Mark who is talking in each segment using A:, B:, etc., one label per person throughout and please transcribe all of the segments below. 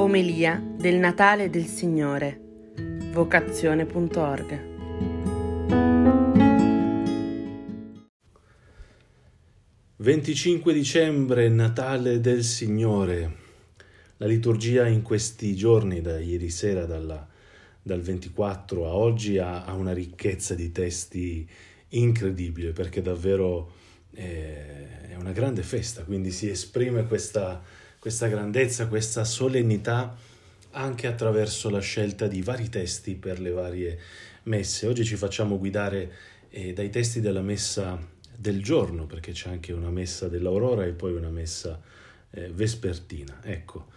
A: Omelia del Natale del Signore. Vocazione.org.
B: «25 dicembre, Natale del Signore». La liturgia in questi giorni, da ieri sera, dalla, dal 24 a oggi, ha, ha, una ricchezza di testi incredibile, perché davvero eh, è una grande festa, quindi si esprime questa questa grandezza, questa solennità anche attraverso la scelta di vari testi per le varie messe. Oggi ci facciamo guidare eh, dai testi della messa del giorno, perché c'è anche una messa dell'aurora e poi una messa eh, vespertina. Ecco,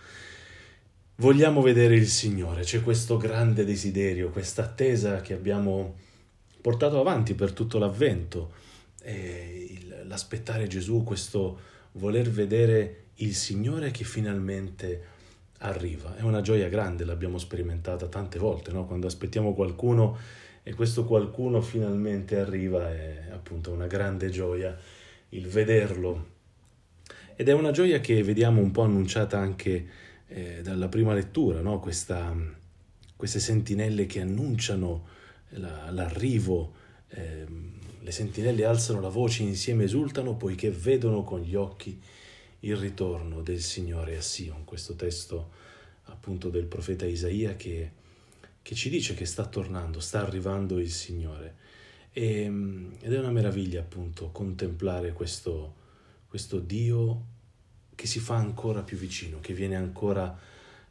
B: vogliamo vedere il Signore, c'è questo grande desiderio, questa attesa che abbiamo portato avanti per tutto l'avvento, eh, il, l'aspettare Gesù, questo voler vedere il Signore che finalmente arriva. È una gioia grande, l'abbiamo sperimentata tante volte, no? quando aspettiamo qualcuno e questo qualcuno finalmente arriva, è appunto una grande gioia il vederlo. Ed è una gioia che vediamo un po' annunciata anche eh, dalla prima lettura, no? Questa, queste sentinelle che annunciano la, l'arrivo. Eh, le sentinelle alzano la voce insieme esultano poiché vedono con gli occhi il ritorno del Signore a Sion, questo testo appunto del profeta Isaia che, che ci dice che sta tornando, sta arrivando il Signore. E, ed è una meraviglia appunto contemplare questo, questo Dio che si fa ancora più vicino, che viene ancora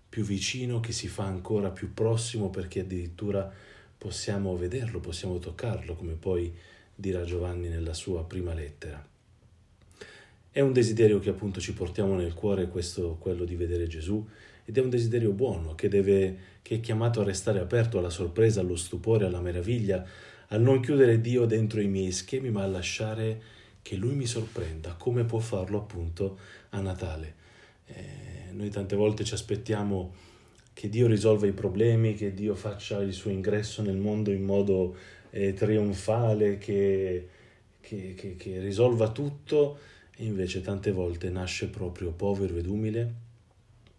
B: più vicino, che si fa ancora più prossimo perché addirittura possiamo vederlo, possiamo toccarlo, come poi dirà Giovanni nella sua prima lettera. È un desiderio che appunto ci portiamo nel cuore, questo, quello di vedere Gesù, ed è un desiderio buono che, deve, che è chiamato a restare aperto alla sorpresa, allo stupore, alla meraviglia, a non chiudere Dio dentro i miei schemi, ma a lasciare che Lui mi sorprenda, come può farlo appunto a Natale. Eh, noi tante volte ci aspettiamo che Dio risolva i problemi, che Dio faccia il suo ingresso nel mondo in modo eh, trionfale, che, che, che, che risolva tutto e invece tante volte nasce proprio povero ed umile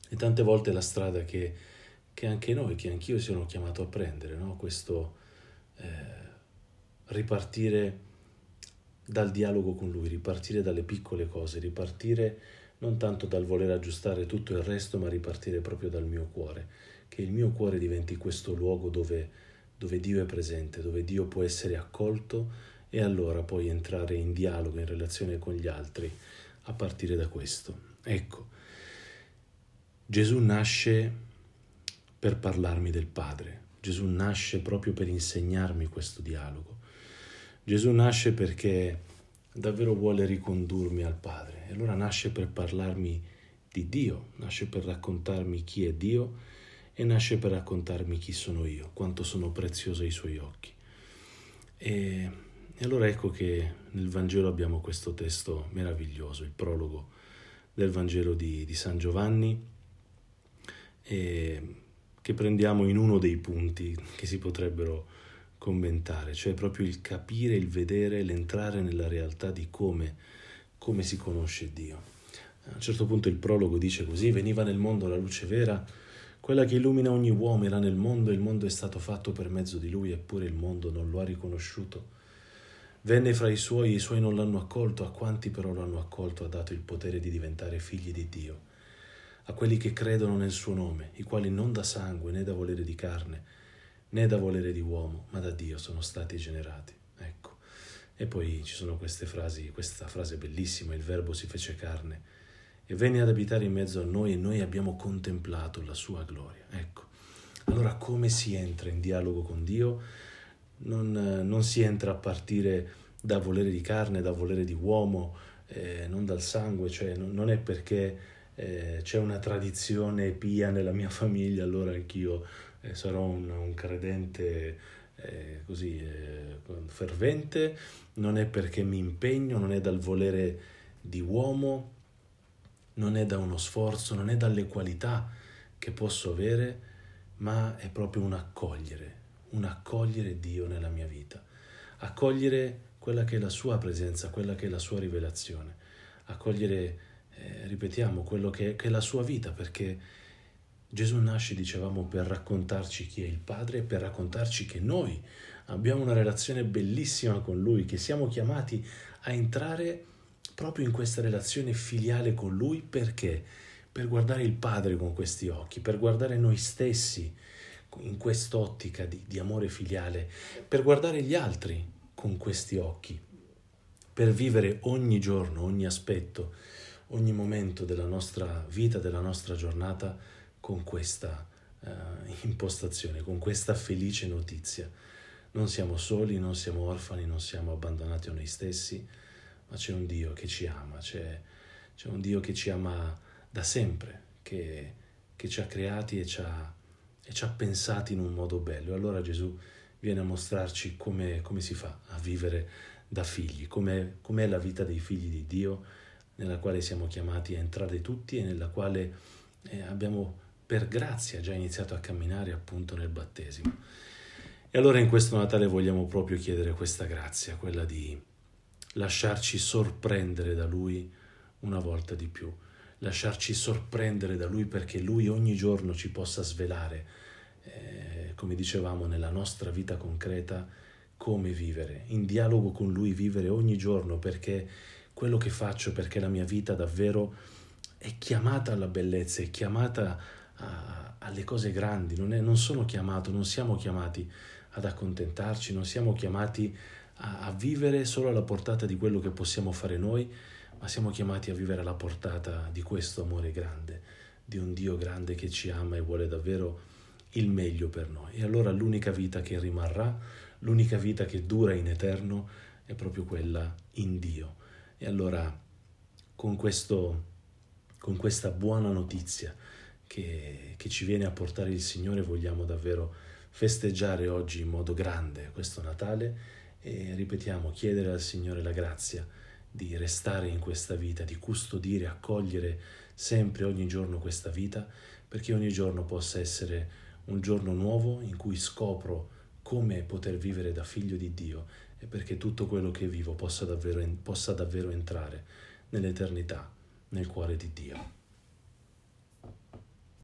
B: e tante volte la strada che, che anche noi, che anch'io sono chiamato a prendere, no? questo eh, ripartire dal dialogo con lui, ripartire dalle piccole cose, ripartire non tanto dal voler aggiustare tutto il resto, ma ripartire proprio dal mio cuore, che il mio cuore diventi questo luogo dove, dove Dio è presente, dove Dio può essere accolto e allora poi entrare in dialogo, in relazione con gli altri a partire da questo. Ecco, Gesù nasce per parlarmi del Padre, Gesù nasce proprio per insegnarmi questo dialogo. Gesù nasce perché davvero vuole ricondurmi al Padre e allora nasce per parlarmi di Dio, nasce per raccontarmi chi è Dio e nasce per raccontarmi chi sono io, quanto sono prezioso ai suoi occhi. E e allora ecco che nel Vangelo abbiamo questo testo meraviglioso, il prologo del Vangelo di, di San Giovanni, che prendiamo in uno dei punti che si potrebbero commentare, cioè proprio il capire, il vedere, l'entrare nella realtà di come, come si conosce Dio. A un certo punto il prologo dice così, veniva nel mondo la luce vera, quella che illumina ogni uomo era nel mondo, il mondo è stato fatto per mezzo di lui, eppure il mondo non lo ha riconosciuto. Venne fra i suoi, i suoi non l'hanno accolto, a quanti però lo hanno accolto ha dato il potere di diventare figli di Dio, a quelli che credono nel suo nome, i quali non da sangue né da volere di carne, né da volere di uomo, ma da Dio sono stati generati. Ecco. E poi ci sono queste frasi, questa frase bellissima, il verbo si fece carne e venne ad abitare in mezzo a noi e noi abbiamo contemplato la sua gloria. Ecco. Allora come si entra in dialogo con Dio? Non, non, si entra a partire da volere di carne, da volere di uomo, eh, non dal sangue, cioè non, non è perché eh, c'è una tradizione pia nella mia famiglia, allora anch'io eh, sarò un, un credente eh, così eh, fervente, non è perché mi impegno, non è dal volere di uomo, non è da uno sforzo, non è dalle qualità che posso avere, ma è proprio un accogliere, un accogliere Dio nella mia vita, accogliere quella che è la sua presenza, quella che è la sua rivelazione, accogliere, eh, ripetiamo, quello che che è la sua vita, perché Gesù nasce, dicevamo, per raccontarci chi è il Padre e per raccontarci che noi abbiamo una relazione bellissima con Lui, che siamo chiamati a entrare proprio in questa relazione filiale con Lui perché? Per guardare il Padre con questi occhi, per guardare noi stessi in quest'ottica di, di amore filiale, per guardare gli altri con questi occhi, per vivere ogni giorno, ogni aspetto, ogni momento della nostra vita, della nostra giornata con questa uh, impostazione, con questa felice notizia. Non siamo soli, non siamo orfani, non siamo abbandonati a noi stessi, ma c'è un Dio che ci ama, c'è, c'è un Dio che ci ama da sempre, che, che ci ha creati e ci ha, e ci ha, pensati in un modo bello. Allora Gesù viene a mostrarci come, come si fa a vivere da figli, com'è, com'è la vita dei figli di Dio, nella quale siamo chiamati a entrare tutti e nella quale eh, abbiamo per grazia già iniziato a camminare appunto nel battesimo. E allora in questo Natale vogliamo proprio chiedere questa grazia, quella di lasciarci sorprendere da Lui una volta di più, lasciarci sorprendere da Lui perché Lui ogni giorno ci possa svelare, eh, come dicevamo, nella nostra vita concreta, come vivere, in dialogo con Lui vivere ogni giorno perché quello che faccio, perché la mia vita davvero è chiamata alla bellezza, è chiamata a, alle cose grandi, non, è, non, sono chiamato, non siamo chiamati ad accontentarci, non siamo chiamati a, a vivere solo alla portata di quello che possiamo fare noi, ma siamo chiamati a vivere alla portata di questo amore grande, di un Dio grande che ci ama e vuole davvero il meglio per noi. E allora l'unica vita che rimarrà, l'unica vita che dura in eterno, è proprio quella in Dio. E allora con, questo, con questa buona notizia, che, che ci viene a portare il Signore, vogliamo davvero festeggiare oggi in modo grande questo Natale e ripetiamo, chiedere al Signore la grazia di restare in questa vita, di custodire, accogliere sempre, ogni giorno questa vita, perché ogni giorno possa essere un giorno nuovo in cui scopro come poter vivere da figlio di Dio e perché tutto quello che vivo possa davvero, possa davvero entrare nell'eternità, nel cuore di Dio.